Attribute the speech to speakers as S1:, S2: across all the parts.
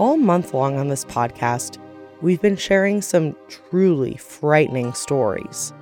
S1: all month long on this podcast, we've been sharing some truly frightening stories.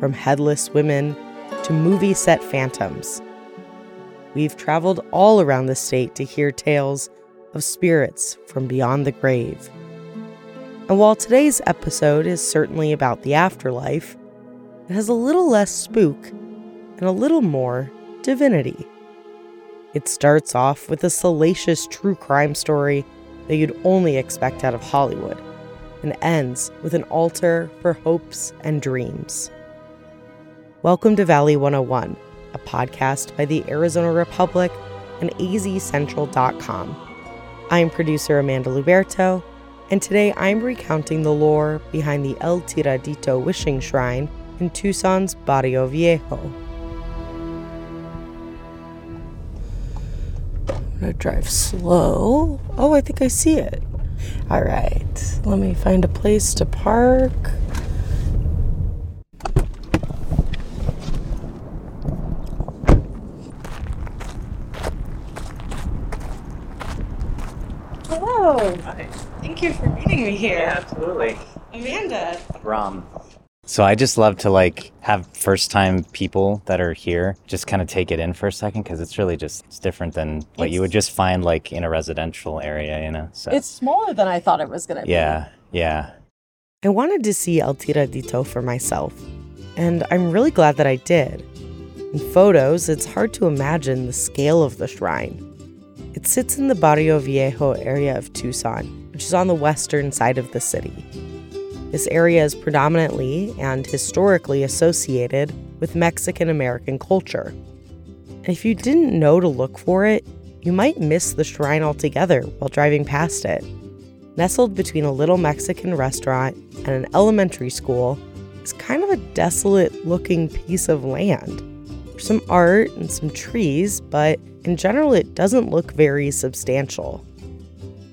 S1: From headless women to movie set phantoms. We've traveled all around the state to hear tales of spirits from beyond the grave. And while today's episode is certainly about the afterlife, it has a little less spook and a little more divinity. It starts off with a salacious true crime story that you'd only expect out of Hollywood, and ends with an altar for hopes and dreams. Welcome to Valley 101, a podcast by the Arizona Republic and azcentral.com. I'm producer Amanda Luberto, and today I'm recounting the lore behind the El Tiradito Wishing Shrine in Tucson's Barrio Viejo. Gonna drive slow. Oh, I think I see it. All right, let me find a place to park. Hello.
S2: Hi.
S1: Thank you for meeting me here.
S2: Yeah, absolutely.
S1: Amanda.
S2: Rom. So I just love to like have first time people that are here just kind of take it in for a second because it's really just it's different than what you would just find like in a residential area, you know. So
S3: It's smaller than I thought it was going to be.
S2: yeah, yeah.
S1: I wanted to see El Tiradito for myself, and I'm really glad that I did. In photos, it's hard to imagine the scale of the shrine. It sits in the Barrio Viejo area of Tucson, which is on the western side of the city. This area is predominantly and historically associated with Mexican American culture. And if you didn't know to look for it, you might miss the shrine altogether while driving past it. Nestled between a little Mexican restaurant and an elementary school it's kind of a desolate looking piece of land. There's some art and some trees, but in general, it doesn't look very substantial.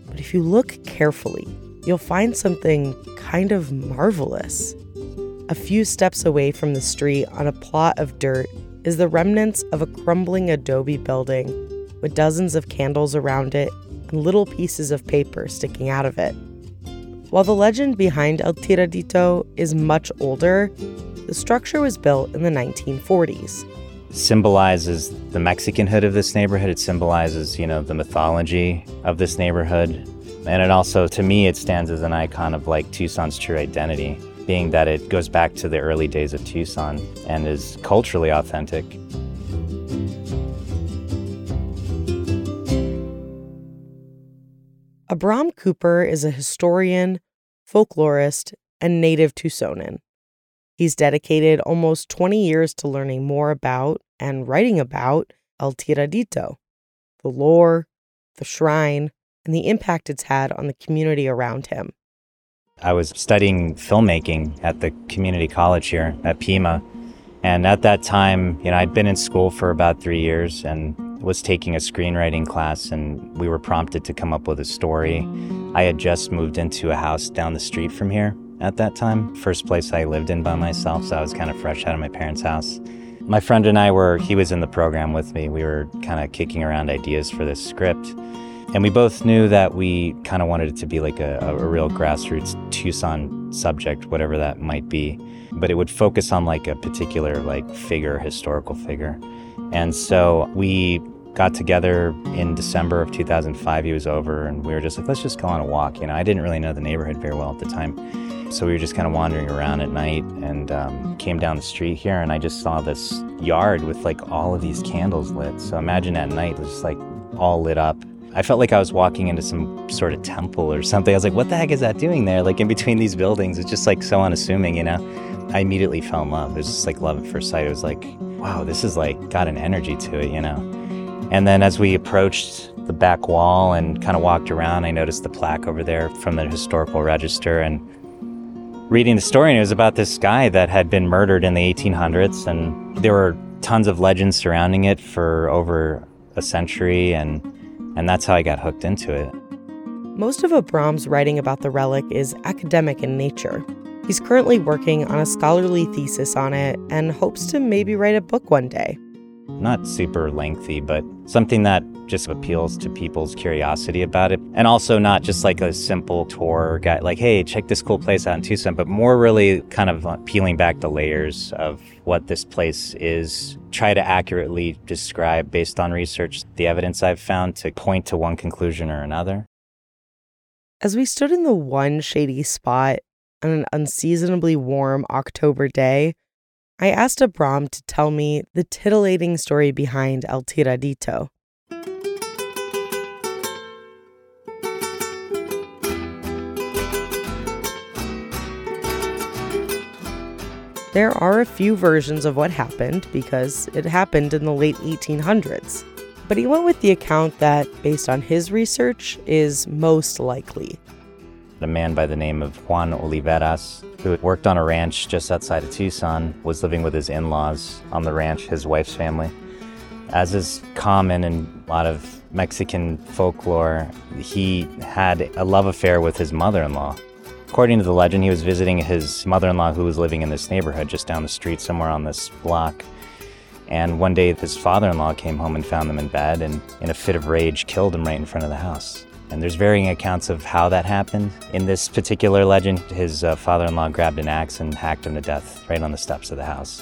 S1: But if you look carefully, you'll find something kind of marvelous. A few steps away from the street on a plot of dirt is the remnants of a crumbling adobe building with dozens of candles around it and little pieces of paper sticking out of it. While the legend behind El Tiradito is much older, the structure was built in the 1940s.
S2: Symbolizes the Mexicanhood of this neighborhood. It symbolizes, you know, the mythology of this neighborhood. And it also, to me, it stands as an icon of like Tucson's true identity, being that it goes back to the early days of Tucson and is culturally authentic.
S1: Abram Cooper is a historian, folklorist, and native Tucsonan. He's dedicated almost 20 years to learning more about and writing about El Tiradito, the lore, the shrine, and the impact it's had on the community around him.
S2: I was studying filmmaking at the community college here at Pima. And at that time, you know, I'd been in school for about three years and was taking a screenwriting class, and we were prompted to come up with a story. I had just moved into a house down the street from here at that time, first place I lived in by myself, so I was kind of fresh out of my parents' house. My friend and I were, he was in the program with me. We were kind of kicking around ideas for this script. And we both knew that we kind of wanted it to be like a, a, real grassroots Tucson subject, whatever that might be. But it would focus on like a particular like figure, historical figure. And so we got together in December of 2005. He was over, and we were just like, let's just go on a walk. You know, I didn't really know the neighborhood very well at the time. So we were just kind of wandering around at night and um, came down the street here, and I just saw this yard with like all of these candles lit. So imagine at night, it was just like all lit up. I felt like I was walking into some sort of temple or something. I was like, what the heck is that doing there? Like in between these buildings, it's just like so unassuming, you know? I immediately fell in love. It was just like love at first sight. It was like, wow, this is like got an energy to it, you know? And then as we approached the back wall and kind of walked around, I noticed the plaque over there from the historical register and reading the story. And it was about this guy that had been murdered in the 1800s, and there were tons of legends surrounding it for over a century, and and that's how I got hooked into it.
S1: Most of Abram's writing about the relic is academic in nature. He's currently working on a scholarly thesis on it and hopes to maybe write a book one day.
S2: not super lengthy, but something that just appeals to people's curiosity about it. And also not just like a simple tour guide, like, hey, check this cool place out in Tucson, but more really kind of peeling back the layers of what this place is, try to accurately describe based on research the evidence I've found to point to one conclusion or another.
S1: As we stood in the one shady spot on an unseasonably warm October day, I asked Abram to tell me the titillating story behind El Tiradito. There are a few versions of what happened because it happened in the late 1800s. But he went with the account that, based on his research, is most likely.
S2: A man by the name of Juan Oliveras, who worked on a ranch just outside of Tucson, was living with his in laws on the ranch, his wife's family. As is common in a lot of Mexican folklore, he had a love affair with his mother in law. According to the legend, he was visiting his mother in law who was living in this neighborhood just down the street, somewhere on this block. And one day, his father in law came home and found them in bed and, in a fit of rage, killed him right in front of the house. And there's varying accounts of how that happened. In this particular legend, his uh, father in law grabbed an axe and hacked him to death right on the steps of the house.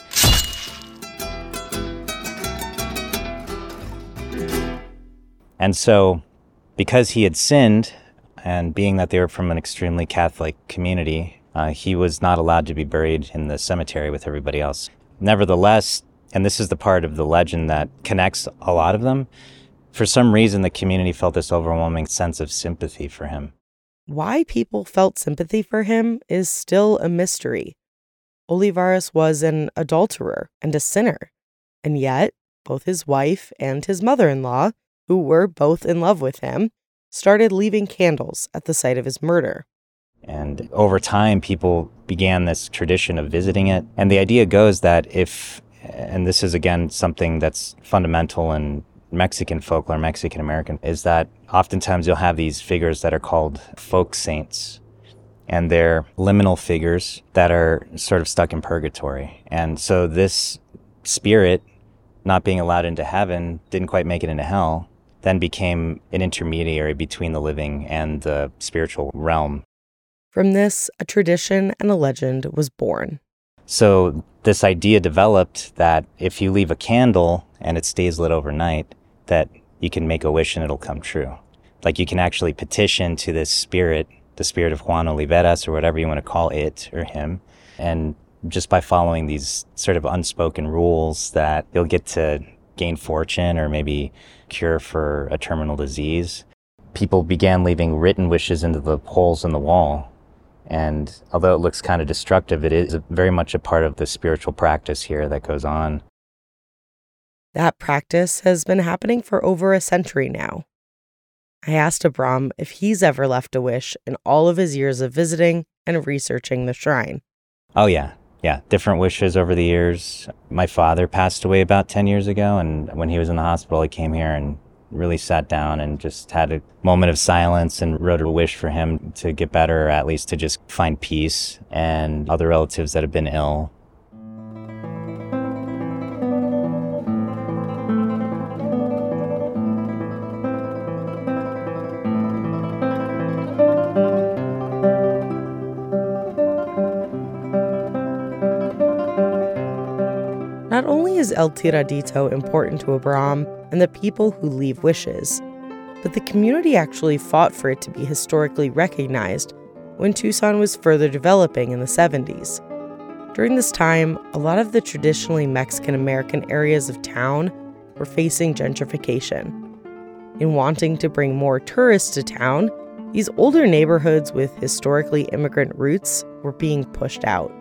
S2: And so, because he had sinned, and being that they were from an extremely Catholic community, uh, he was not allowed to be buried in the cemetery with everybody else. Nevertheless, and this is the part of the legend that connects a lot of them, for some reason the community felt this overwhelming sense of sympathy for him.
S1: Why people felt sympathy for him is still a mystery. Olivares was an adulterer and a sinner, and yet both his wife and his mother in law, who were both in love with him, started leaving candles at the site of his murder.
S2: And over time, people began this tradition of visiting it. And the idea goes that if, and this is again something that's fundamental in Mexican folklore, Mexican American, is that oftentimes you'll have these figures that are called folk saints. And they're liminal figures that are sort of stuck in purgatory. And so this spirit, not being allowed into heaven, didn't quite make it into hell then became an intermediary between the living and the spiritual realm.
S1: From this, a tradition and a legend was born.
S2: So, this idea developed that if you leave a candle and it stays lit overnight, that you can make a wish and it'll come true. Like you can actually petition to this spirit, the spirit of Juan Oliveras or whatever you want to call it or him, and just by following these sort of unspoken rules that you'll get to gain fortune or maybe cure for a terminal disease, people began leaving written wishes into the holes in the wall. And although it looks kind of destructive, it is very much a part of the spiritual practice here that goes on.
S1: That practice has been happening for over a century now. I asked Abram if he's ever left a wish in all of his years of visiting and researching the shrine.
S2: Oh, yeah yeah, different wishes over the years. My father passed away about 10 years ago, and when he was in the hospital, I came here and really sat down and just had a moment of silence and wrote a wish for him to get better, or at least to just find peace, and other relatives that have been ill.
S1: El Tiradito important to Abram and the people who leave wishes? But the community actually fought for it to be historically recognized when Tucson was further developing in the 70s. During this time, a lot of the traditionally Mexican American areas of town were facing gentrification. In wanting to bring more tourists to town, these older neighborhoods with historically immigrant roots were being pushed out.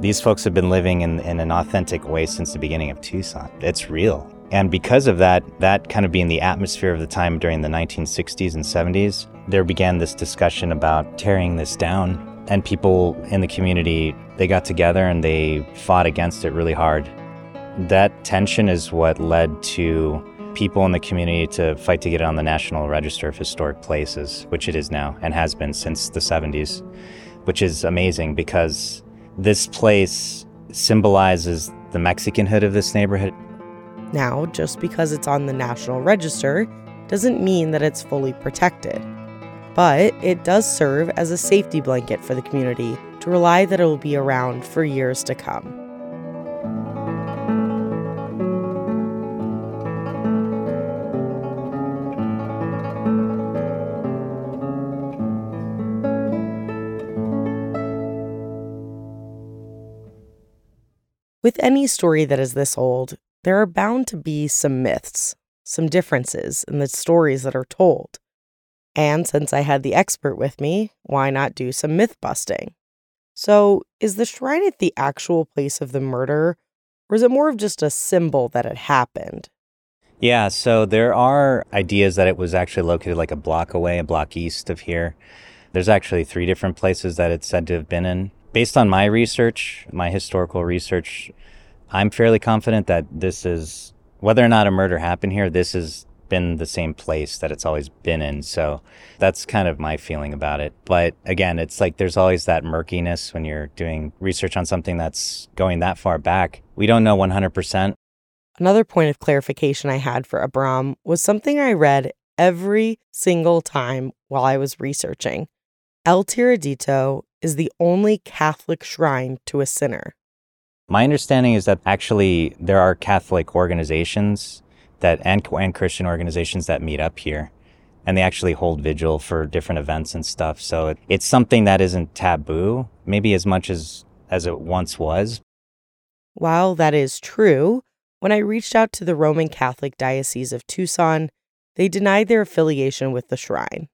S2: These folks have been living in, in an authentic way since the beginning of Tucson. It's real. And because of that, that kind of being the atmosphere of the time during the 1960s and 70s, there began this discussion about tearing this down. And people in the community, they got together and they fought against it really hard. That tension is what led to people in the community to fight to get it on the National Register of Historic Places, which it is now and has been since the 70s, which is amazing because this place symbolizes the Mexican hood of this neighborhood.
S1: Now, just because it's on the National Register doesn't mean that it's fully protected. But it does serve as a safety blanket for the community to rely that it will be around for years to come. With any story that is this old, there are bound to be some myths, some differences in the stories that are told. And since I had the expert with me, why not do some myth busting? So, is the shrine at the actual place of the murder, or is it more of just a symbol that it happened?
S2: Yeah, so there are ideas that it was actually located like a block away, a block east of here. There's actually three different places that it's said to have been in. Based on my research, my historical research, I'm fairly confident that this is, whether or not a murder happened here, this has been the same place that it's always been in. So that's kind of my feeling about it. But again, it's like there's always that murkiness when you're doing research on something that's going that far back. We don't know 100%.
S1: Another point of clarification I had for Abram was something I read every single time while I was researching. El Tiradito is the only Catholic shrine to a sinner.
S2: My understanding is that actually there are Catholic organizations that and, and Christian organizations that meet up here and they actually hold vigil for different events and stuff. So it, it's something that isn't taboo, maybe as much as as it once was.
S1: While that is true, when I reached out to the Roman Catholic Diocese of Tucson, they denied their affiliation with the shrine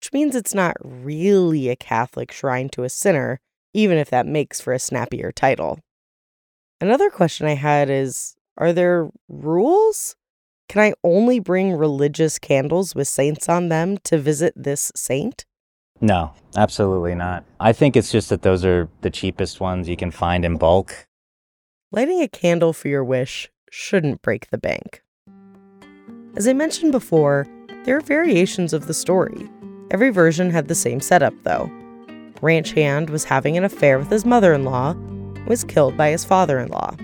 S1: which means it's not really a Catholic shrine to a sinner, even if that makes for a snappier title. Another question I had is Are there rules? Can I only bring religious candles with saints on them to visit this saint?
S2: No, absolutely not. I think it's just that those are the cheapest ones you can find in bulk.
S1: Lighting a candle for your wish shouldn't break the bank. As I mentioned before, there are variations of the story. Every version had the same setup, though. Ranch Hand was having an affair with his mother in law was killed by his father in law.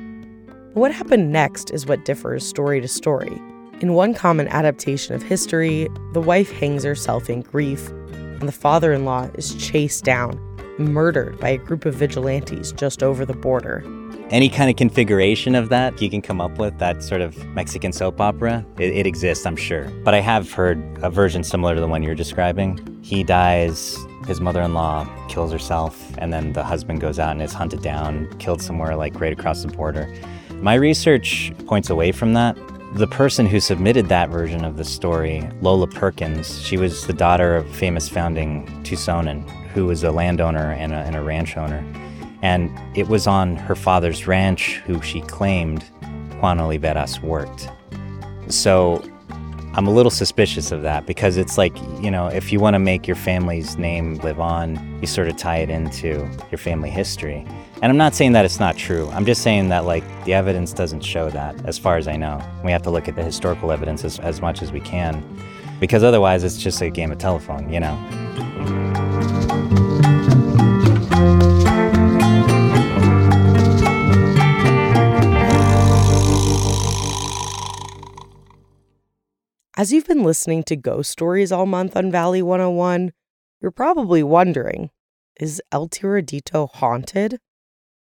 S1: What happened next is what differs story to story. In one common adaptation of history, the wife hangs herself in grief, and the father in law is chased down, murdered by a group of vigilantes just over the border
S2: any kind of configuration of that you can come up with, that sort of Mexican soap opera, it, it, exists, I'm sure. But I have heard a version similar to the one you're describing. He dies, his mother in law kills herself, and then the husband goes out and is hunted down, killed somewhere like right across the border. My research points away from that. The person who submitted that version of the story, Lola Perkins, she was the daughter of famous founding Tucsonan, who was a landowner and a, and a ranch owner. And it was on her father's ranch who she claimed Juan Oliveras worked. So I'm a little suspicious of that because it's like, you know, if you want to make your family's name live on, you sort of tie it into your family history. And I'm not saying that it's not true. I'm just saying that, like, the evidence doesn't show that, as far as I know. We have to look at the historical evidence as, as much as we can because otherwise it's just a game of telephone, you know?
S1: As you've been listening to ghost stories all month on Valley 101, you're probably wondering is El Tiradito haunted?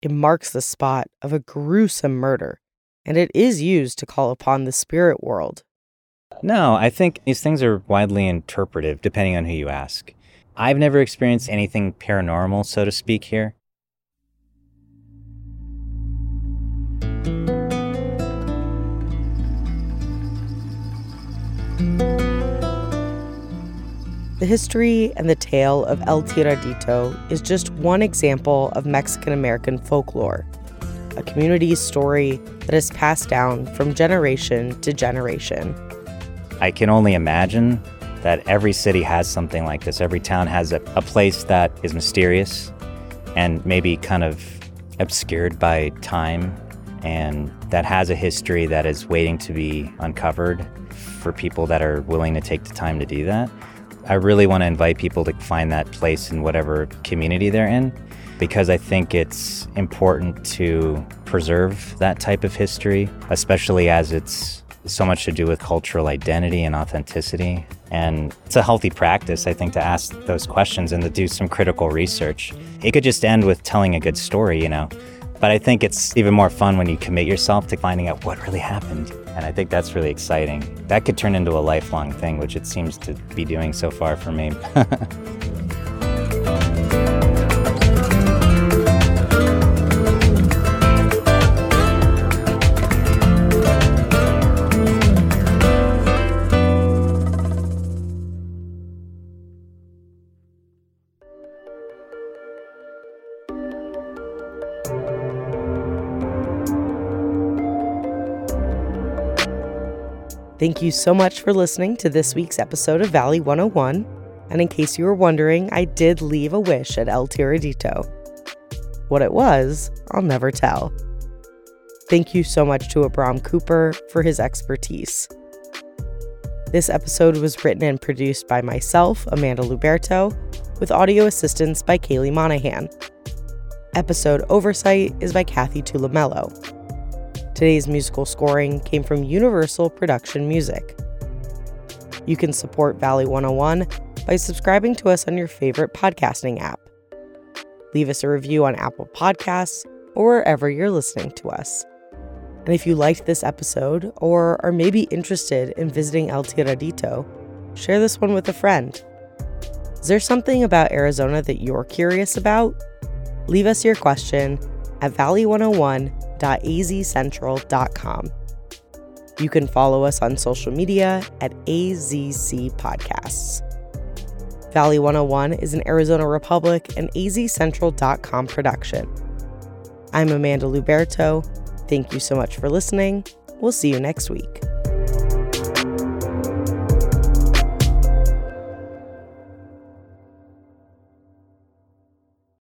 S1: It marks the spot of a gruesome murder, and it is used to call upon the spirit world.
S2: No, I think these things are widely interpretive depending on who you ask. I've never experienced anything paranormal, so to speak, here.
S1: The history and the tale of El Tiradito is just one example of Mexican American folklore, a community's story that is passed down from generation to generation.
S2: I can only imagine that every city has something like this. Every town has a, a place that is mysterious and maybe kind of obscured by time and that has a history that is waiting to be uncovered for people that are willing to take the time to do that. I really want to invite people to find that place in whatever community they're in because I think it's important to preserve that type of history, especially as it's so much to do with cultural identity and authenticity. And it's a healthy practice, I think, to ask those questions and to do some critical research. It could just end with telling a good story, you know. But I think it's even more fun when you commit yourself to finding out what really happened. And I think that's really exciting. That could turn into a lifelong thing, which it seems to be doing so far for me.
S1: Thank you so much for listening to this week's episode of Valley 101. And in case you were wondering, I did leave a wish at El Tiradito. What it was, I'll never tell. Thank you so much to Abram Cooper for his expertise. This episode was written and produced by myself, Amanda Luberto, with audio assistance by Kaylee Monahan. Episode oversight is by Kathy Tulumello. Today's musical scoring came from Universal Production Music. You can support Valley 101 by subscribing to us on your favorite podcasting app. Leave us a review on Apple Podcasts or wherever you're listening to us. And if you liked this episode or are maybe interested in visiting El Tiradito, share this one with a friend. Is there something about Arizona that you're curious about? Leave us your question at oh valley101.azcentral.com. You can follow us on social media at AZC Podcasts. Valley 101 is an Arizona Republic and azcentral.com production. I'm Amanda Luberto. Thank you so much for listening. We'll see you next week.